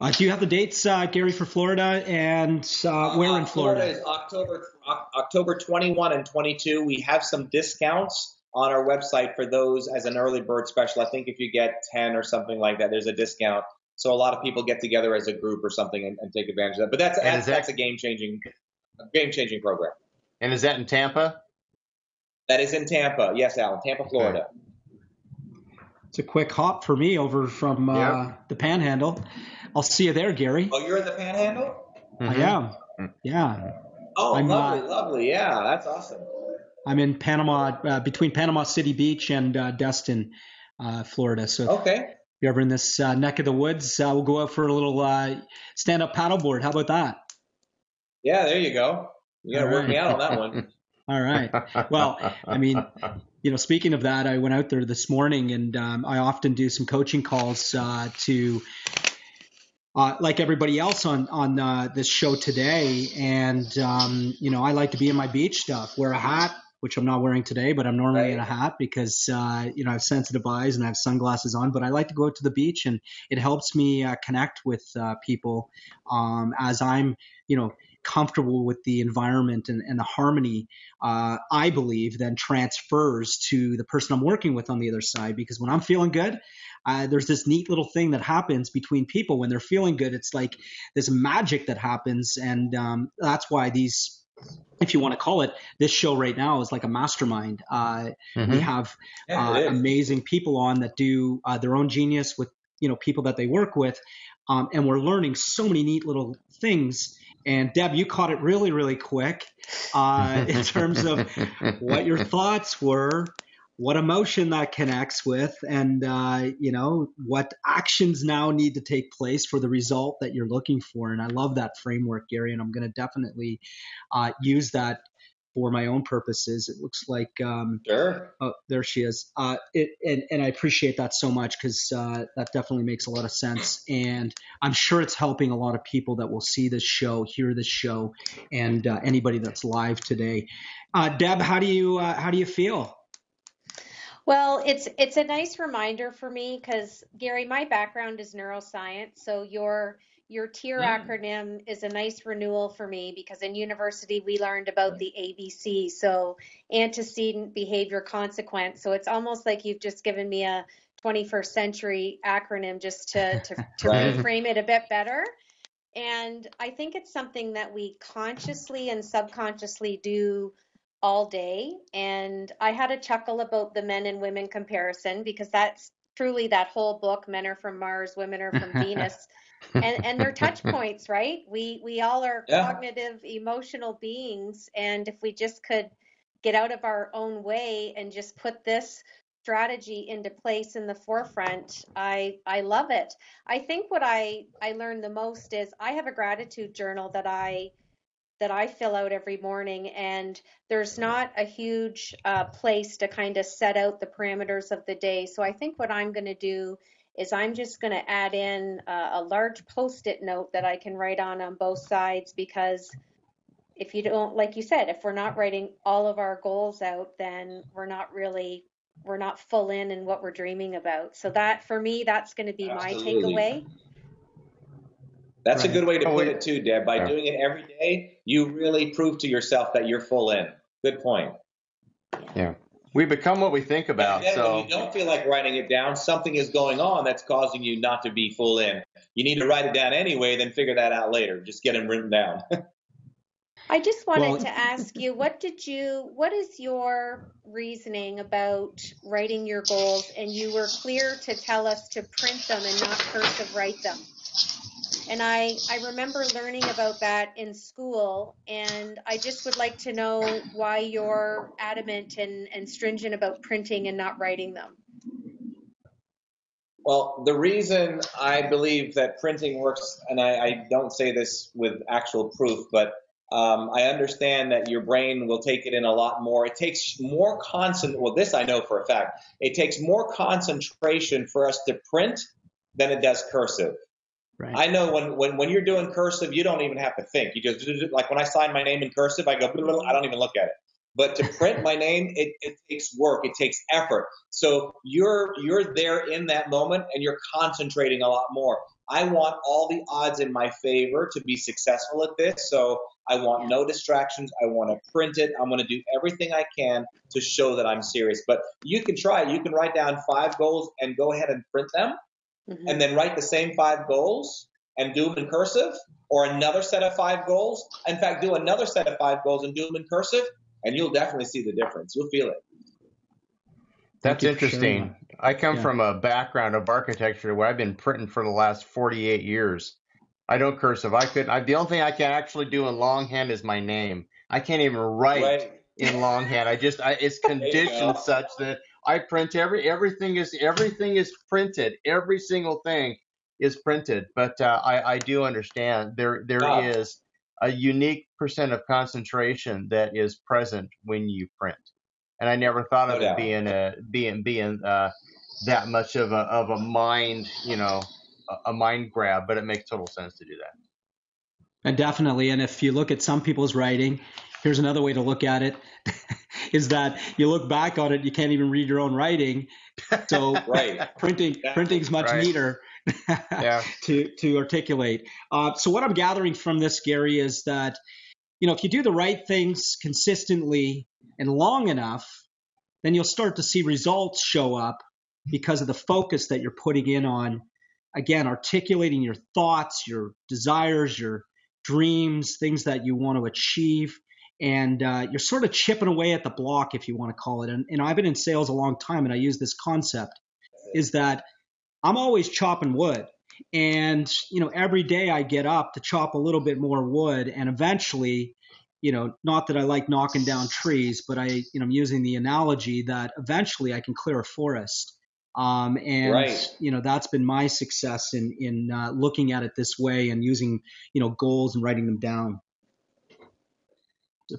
Uh, do you have the dates, uh, Gary, for Florida and uh, where in Florida? Florida is October October 21 and 22. We have some discounts on our website for those as an early bird special. I think if you get 10 or something like that, there's a discount. So a lot of people get together as a group or something and, and take advantage of that. But that's that's, that- that's a game changing game changing program. And is that in Tampa? That is in Tampa. Yes, Alan, Tampa, Florida. It's a quick hop for me over from uh, Yep. the Panhandle. I'll see you there, Gary. Oh, you're in the Panhandle? I am. Yeah. Oh, I'm, uh, lovely, lovely. Yeah, that's awesome. I'm in Panama, uh, between Panama City Beach and uh, Destin, uh, Florida. So Okay. if you're ever in this uh, neck of the woods, uh, we'll go out for a little uh, stand-up paddleboard. How about that? Yeah, there you go. You got to All work me out on that one. [LAUGHS] All right. Well, I mean, you know, speaking of that, I went out there this morning and um, I often do some coaching calls uh, to, uh, like everybody else on on uh, this show today. And um, you know, I like to be in my beach stuff, wear a hat, which I'm not wearing today, but I'm normally in a hat because uh, you know I have sensitive eyes and I have sunglasses on. But I like to go out to the beach, and it helps me uh, connect with uh, people um, as I'm, you know comfortable with the environment and, and the harmony, uh, I believe, then transfers to the person I'm working with on the other side. Because when I'm feeling good, uh, there's this neat little thing that happens between people when they're feeling good. It's like this magic that happens, and um, that's why these. If you want to call it, this show right now is like a mastermind. Uh, We Mhm. have Yeah, uh, amazing people on that do uh, their own genius with you know people that they work with, um, and we're learning so many neat little things. And Deb, you caught it really, really quick uh, in [LAUGHS] terms of what your thoughts were, what emotion that connects with, and uh, you know what actions now need to take place for the result that you're looking for. And I love that framework, Gary, and I'm going to definitely uh, use that for my own purposes. It looks like um, sure. Oh, there she is. Uh, it and and I appreciate that so much because uh, that definitely makes a lot of sense, and I'm sure it's helping a lot of people that will see this show, hear this show, and uh, anybody that's live today. Uh, Deb, how do you uh, how do you feel? Well, it's it's a nice reminder for me because Gary, my background is neuroscience, so your your TIER Mm. acronym is a nice renewal for me because in university we learned about the ABC, so antecedent behavior consequence. So it's almost like you've just given me a 21st century acronym just to [LAUGHS] to, to Right. reframe it a bit better. And I think it's something that we consciously and subconsciously do all day. And I had a chuckle about the men and women comparison because that's truly that whole book, Men Are From Mars, Women Are From [LAUGHS] Venus. And and they're touch [LAUGHS] points, right? We we all are Yeah. cognitive, emotional beings. And if we just could get out of our own way and just put this strategy into place in the forefront i i love it i think what i i learned the most is i have a gratitude journal that i that i fill out every morning and there's not a huge uh, place to kind of set out the parameters of the day so i think what i'm going to do is i'm just going to add in a, a large post-it note that i can write on on both sides because if you don't like you said if we're not writing all of our goals out then we're not really we're not full in in what we're dreaming about so that for me that's going to be my Absolutely. takeaway That's a good way to Oh, put it too, Deb. By Yeah. doing it every day, you really prove to yourself that you're full in. Good point. Yeah. We become what we think about. Then when So you don't feel like writing it down, something is going on that's causing you not to be full in. You need to write it down anyway, then figure that out later. Just get them written down. [LAUGHS] i just wanted Well- to ask you what did you what is your reasoning about writing your goals and you were clear to tell us to print them and not cursive write them and I, I remember learning about that in school, and I just would like to know why you're adamant and, and stringent about printing and not writing them. Well, the reason I believe that printing works, and I, I don't say this with actual proof, but um, I understand that your brain will take it in a lot more. It takes more concent. Well, this I know for a fact. It takes more concentration for us to print than it does cursive. Right. I know when, when when you're doing cursive, you don't even have to think. You just like when I sign my name in cursive, I go. I don't even look at it. But to print my name, it, it takes work. It takes effort. So you're you're there in that moment, and you're concentrating a lot more. I want all the odds in my favor to be successful at this. So I want no distractions. I want to print it. I'm going to do everything I can to show that I'm serious. But you can try. You can write down five goals and go ahead and print them Mm-hmm. and then write the same five goals and do them in cursive, or another set of five goals. In fact, do another set of five goals and do them in cursive. and you'll definitely see the difference. You'll feel it. That's interesting. I come Yeah. from a background of architecture where I've been printing for the last 48 years. I don't cursive. I could. I, the only thing I can actually do in longhand is my name. I can't even write Right. in longhand. I just. I, it's conditioned such that I print every. Everything is. Everything is printed. Every single thing is printed. But uh, I. I do understand there. There Ah. is a unique percent of concentration that is present when you print and I never thought No of it being a being being uh, that much of a of a mind, you know, a, a mind grab. But it makes total sense to do that. And definitely. And if you look at some people's writing, here's another way to look at it [LAUGHS] is that you look back on it, you can't even read your own writing. So [LAUGHS] Right. printing printing's much Right. neater Yeah. [LAUGHS] to to articulate. Uh, so what I'm gathering from this, Gary, is that you know if you do the right things consistently and long enough, then you'll start to see results show up because of the focus that you're putting in on again articulating your thoughts, your desires, your dreams, things that you want to achieve. And uh, you're sort of chipping away at the block, if you want to call it. And, and I've been in sales a long time, and I use this concept: is that I'm always chopping wood. And, you know, every day I get up to chop a little bit more wood. And eventually, you know, not that I like knocking down trees, but I, you know, I'm using the analogy that eventually I can clear a forest. Um, and, Right. you know, that's been my success in, in uh, looking at it this way and using, you know, goals and writing them down.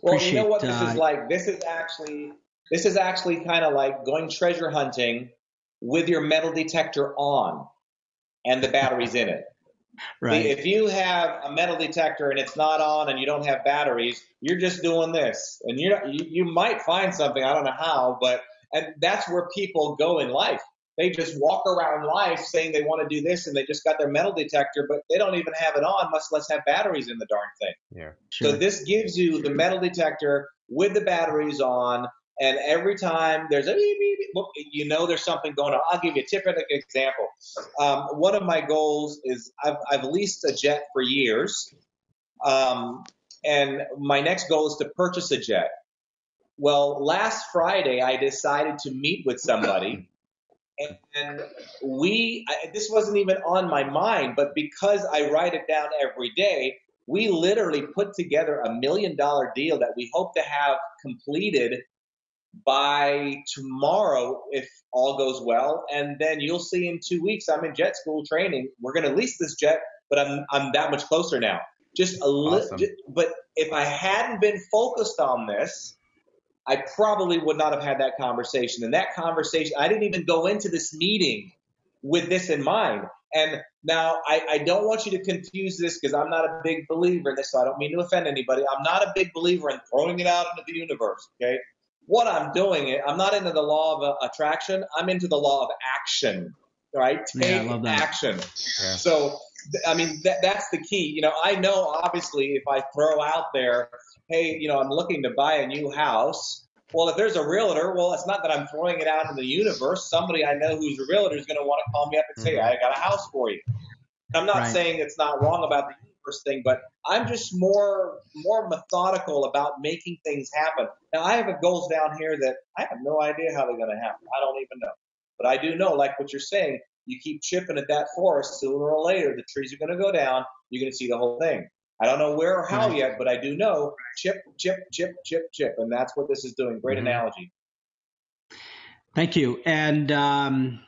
Well, you know what this uh, is like? This is actually this is actually kind of like going treasure hunting with your metal detector on and the batteries in it. [LAUGHS] Right. If you have a metal detector and it's not on and you don't have batteries, you're just doing this, and you're you, you might find something. I don't know how, but and that's where people go in life. They just walk around life saying they want to do this, and they just got their metal detector, but they don't even have it on, much less have batteries in the darn thing. Yeah. Sure. So this gives you the metal detector with the batteries on, and every time there's a beep, beep, beep, you know there's something going on. I'll give you a typical example. Um, one of my goals is I've, I've leased a jet for years, um, and my next goal is to purchase a jet. Well, last Friday I decided to meet with somebody, [CLEARS THROAT] and we I, this wasn't even on my mind, but because I write it down every day, we literally put together a million dollar deal that we hope to have completed by tomorrow if all goes well. And then you'll see in two weeks i'm in jet school training. We're going to lease this jet but i'm i'm that much closer now. Just a little Awesome. but if i hadn't been focused on this i probably would not have had that conversation and that conversation i didn't even go into this meeting with this in mind and now I, I don't want you to confuse this because i'm not a big believer in this so i don't mean to offend anybody i'm not a big believer in throwing it out into the universe okay what I'm doing, I'm not into the law of uh, attraction. I'm into the law of action, right? Yeah, I Take love that. action. Yeah. So, I mean, that, that's the key. You know, I know obviously if I throw out there, hey, you know, I'm looking to buy a new house. Well, if there's a realtor, well, it's not that I'm throwing it out in the universe. Somebody I know who's a realtor is going to want to call me up and say, mm-hmm. I got a house for you. I'm not Right. saying it's not wrong about the universe thing, but I'm just more more methodical about making things happen. Now I have a goals down here that I have no idea how they're going to happen. I don't even know, but I do know, like what you're saying, you keep chipping at that forest. Sooner or later, the trees are going to go down. You're going to see the whole thing. I don't know where or how yet, but I do know chip, chip, chip, chip, chip, and that's what this is doing. Great Mhm. analogy. Thank you. And um,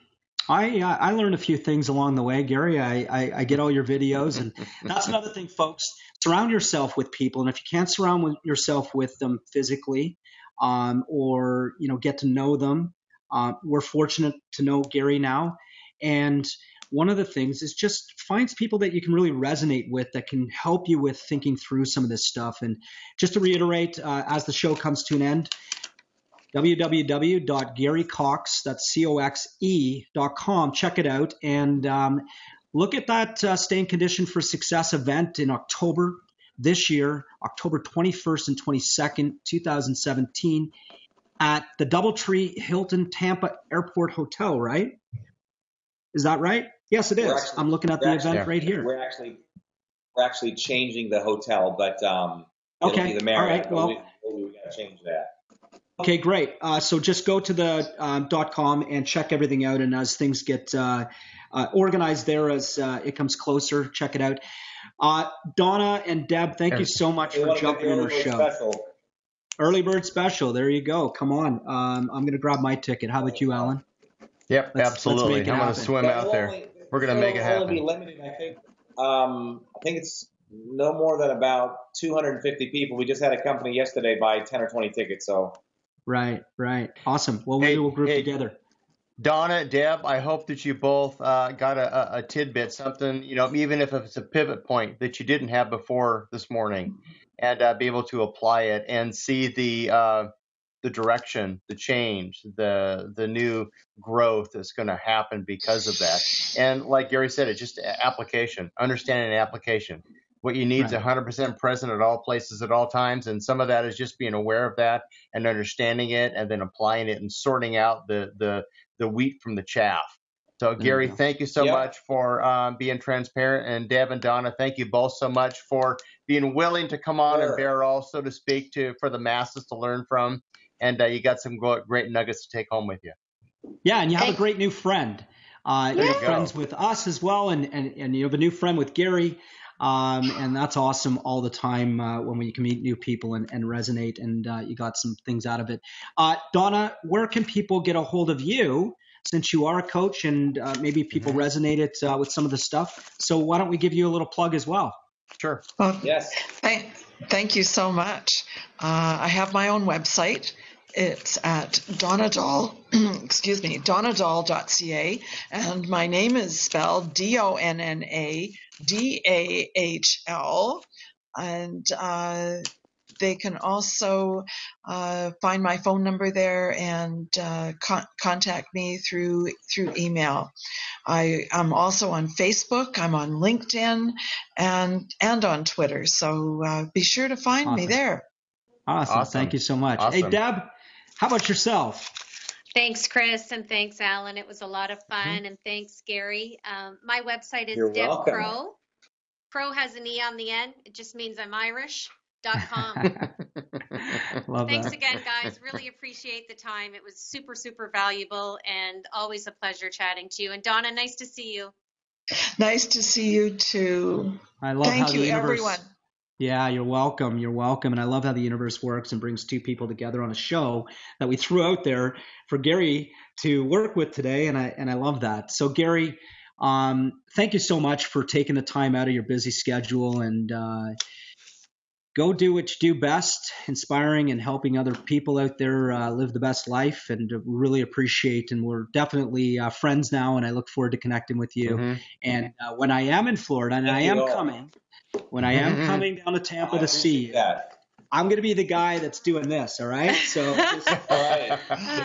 I uh, I learned a few things along the way, Gary. I, I, I get all your videos, and [LAUGHS] that's another thing, folks. Surround yourself with people, and if you can't surround with yourself with them physically, um, or you know get to know them, uh, we're fortunate to know Gary now. And one of the things is just finds people that you can really resonate with that can help you with thinking through some of this stuff. And just to reiterate, uh, as the show comes to an end, www.garycoxe. Check it out and um, look at that uh, Stay in Condition for Success event in October this year, October 21st and 22nd, 2017, at the Doubletree Hilton Tampa Airport Hotel, right? Is that right? Yes, it is. Actually- I'm looking at we're the actually- event right here. We're actually we're actually changing the hotel, but um, it'll Okay, be the all Marriott. right, but well- we, we got to change that. Okay, great. Uh, so just go to the um, .com and check everything out. And as things get uh, uh, organized there, as uh, it comes closer, check it out. Uh, Donna and Deb, thank you so much for jumping the in our early bird show. Special. Early bird special. There you go. Come on. Um, I'm going to grab my ticket. How about you, Alan? Yep, Let's- let's absolutely. make it I'm going to happen. swim Yeah, out there. only- We're going to make it It'll only be limited, I think. Um, I think it's no more than about 250 people. We just had a company yesterday buy 10 or 20 tickets. So Right, right. Awesome. Well, maybe we'll group hey. together. Donna, Deb, I hope that you both uh, got a, a, a tidbit, something, you know, even if it's a pivot point that you didn't have before this morning, and uh, be able to apply it and see the uh, the direction, the change, the the new growth that's going to happen because of that. And like Gary said, it's just application, understanding and application. What you need is 100% present at all places at all times, and some of that is just being aware of that and understanding it, and then applying it and sorting out the the the wheat from the chaff. So, you Gary, go. thank you so Yeah. much for um, being transparent. And Deb and Donna, thank you both so much for being willing to come on Sure. and bear all, so to speak, to for the masses to learn from. And uh, you got some great nuggets to take home with you. Yeah, and you have a great new friend. Uh, There you're you go. friends with us as well, and, and, and you have a new friend with Gary. Um, and that's awesome all the time uh, when we can meet new people and, and resonate, and uh, you got some things out of it. Uh, Donna, where can people get a hold of you since you are a coach and uh, maybe people Mm-hmm. resonated uh, with some of the stuff? So why don't we give you a little plug as well? Sure. Well, yes, Thank, thank you so much. Uh, I have my own website. It's at Donnadahl, [CLEARS THROAT] excuse me, donnadahl.ca, and my name is spelled D O N N A D A H L, and uh, they can also uh, find my phone number there and uh, con- contact me through through email. I am also on Facebook. I'm on LinkedIn and and on Twitter. So uh, be sure to find me there. Awesome. Awesome. Thank you so much. Hey, Deb, how about yourself? Thanks, Chris, and thanks, Alan. It was a lot of fun, and thanks, Gary. Um, my website is You're Deb welcome. Crowe. Crowe has an E on the end. It just means I'm Irish. Dot com. [LAUGHS] Love Thanks that. again, guys. Really appreciate the time. It was super, super valuable and always a pleasure chatting to you. And Donna, nice to see you. Nice to see you too. I love how Thank the you, universe. everyone. Yeah, you're welcome. You're welcome. And I love how the universe works and brings two people together on a show that we threw out there for Gary to work with today. And I and I love that. So Gary, um, thank you so much for taking the time out of your busy schedule and uh, go do what you do best, inspiring and helping other people out there uh, live the best life. And we really appreciate. And we're definitely uh, friends now. And I look forward to connecting with you. Mhm. And uh, when I am in Florida, and Thank I am coming, when I am coming down to Tampa to see you, that. I'm going to be the guy that's doing this. All right. So [LAUGHS] just- All right.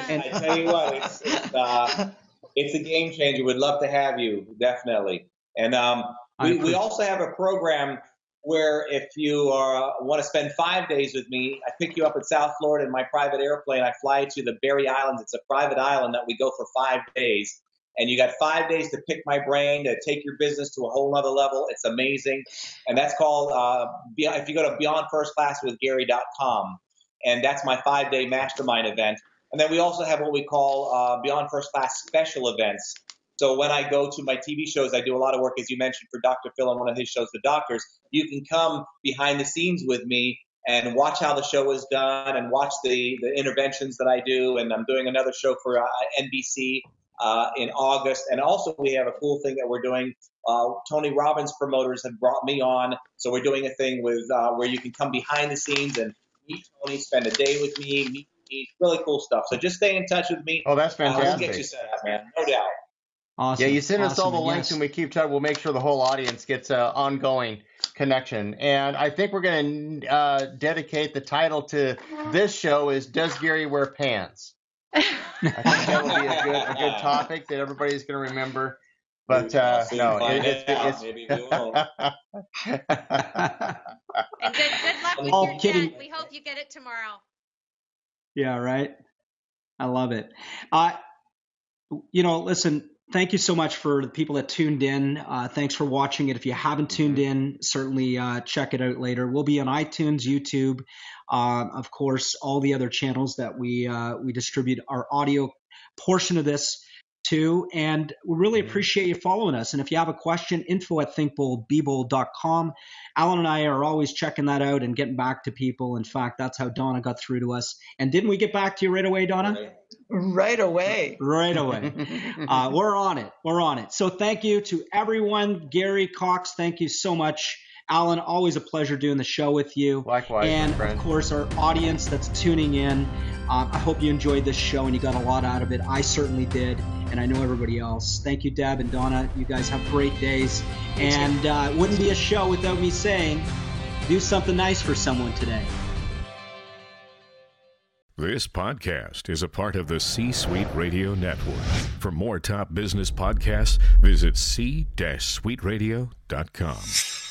And- I tell you what, it's it's, uh, it's a game changer. We'd love to have you, definitely. And um, we, we also have a program where if you uh, want to spend five days with me, I pick you up in South Florida in my private airplane. I fly you to the Berry Islands. It's a private island that we go for five days. And you got five days to pick my brain, to take your business to a whole nother level. It's amazing. And that's called, uh, if you go to beyondfirstclasswithgary.com, and that's my five day mastermind event. And then we also have what we call uh, Beyond First Class special events. So when I go to my TV shows, I do a lot of work, as you mentioned, for Dr. Phil on one of his shows, The Doctors. You can come behind the scenes with me and watch how the show is done and watch the, the interventions that I do. And I'm doing another show for uh, NBC uh, in August. And also, we have a cool thing that we're doing. Uh, Tony Robbins promoters have brought me on. So we're doing a thing with uh, where you can come behind the scenes and meet Tony, spend a day with me, meet me. Really cool stuff. So just stay in touch with me. Oh, that's Uh, we'll fantastic. get you set up, man. No doubt. awesome. Yeah, you send us all the links Yes. and we keep track. We'll make sure the whole audience gets an ongoing connection. And I think we're going to uh, dedicate the title to this show is Does Gary Wear Pants? I think that will be a good, a good topic that everybody's going to remember. But uh, no, it, it out. it's, Maybe we won't. [LAUGHS] Good, good luck with All your kidding. jet. We hope you get it tomorrow. yeah, right. I love it. Uh, you know, listen, thank you so much for the people that tuned in. Uh, thanks for watching it. If you haven't tuned Mm-hmm. in, certainly uh, check it out later. We'll be on iTunes, YouTube, uh, of course, all the other channels that we uh, we distribute our audio portion of this to. And we really Mm-hmm. appreciate you following us. And if you have a question, info at thinkboldbebold.com. Alan and I are always checking that out and getting back to people. In fact, that's how Donna got through to us. And didn't we get back to you right away, Donna? Right away. Right away. [LAUGHS] uh, we're on it. We're on it. So thank you to everyone. Gary Coxe, thank you so much. Alan, always a pleasure doing the show with you. Likewise, and friend. of course, our audience that's tuning in. Um, I hope you enjoyed this show and you got a lot out of it. I certainly did, and I know everybody else. Thank you, Deb and Donna. You guys have great days. And uh, it wouldn't be a show without me saying, do something nice for someone today. This podcast is a part of the C Suite Radio Network. For more top business podcasts, visit c-suiteradio.com.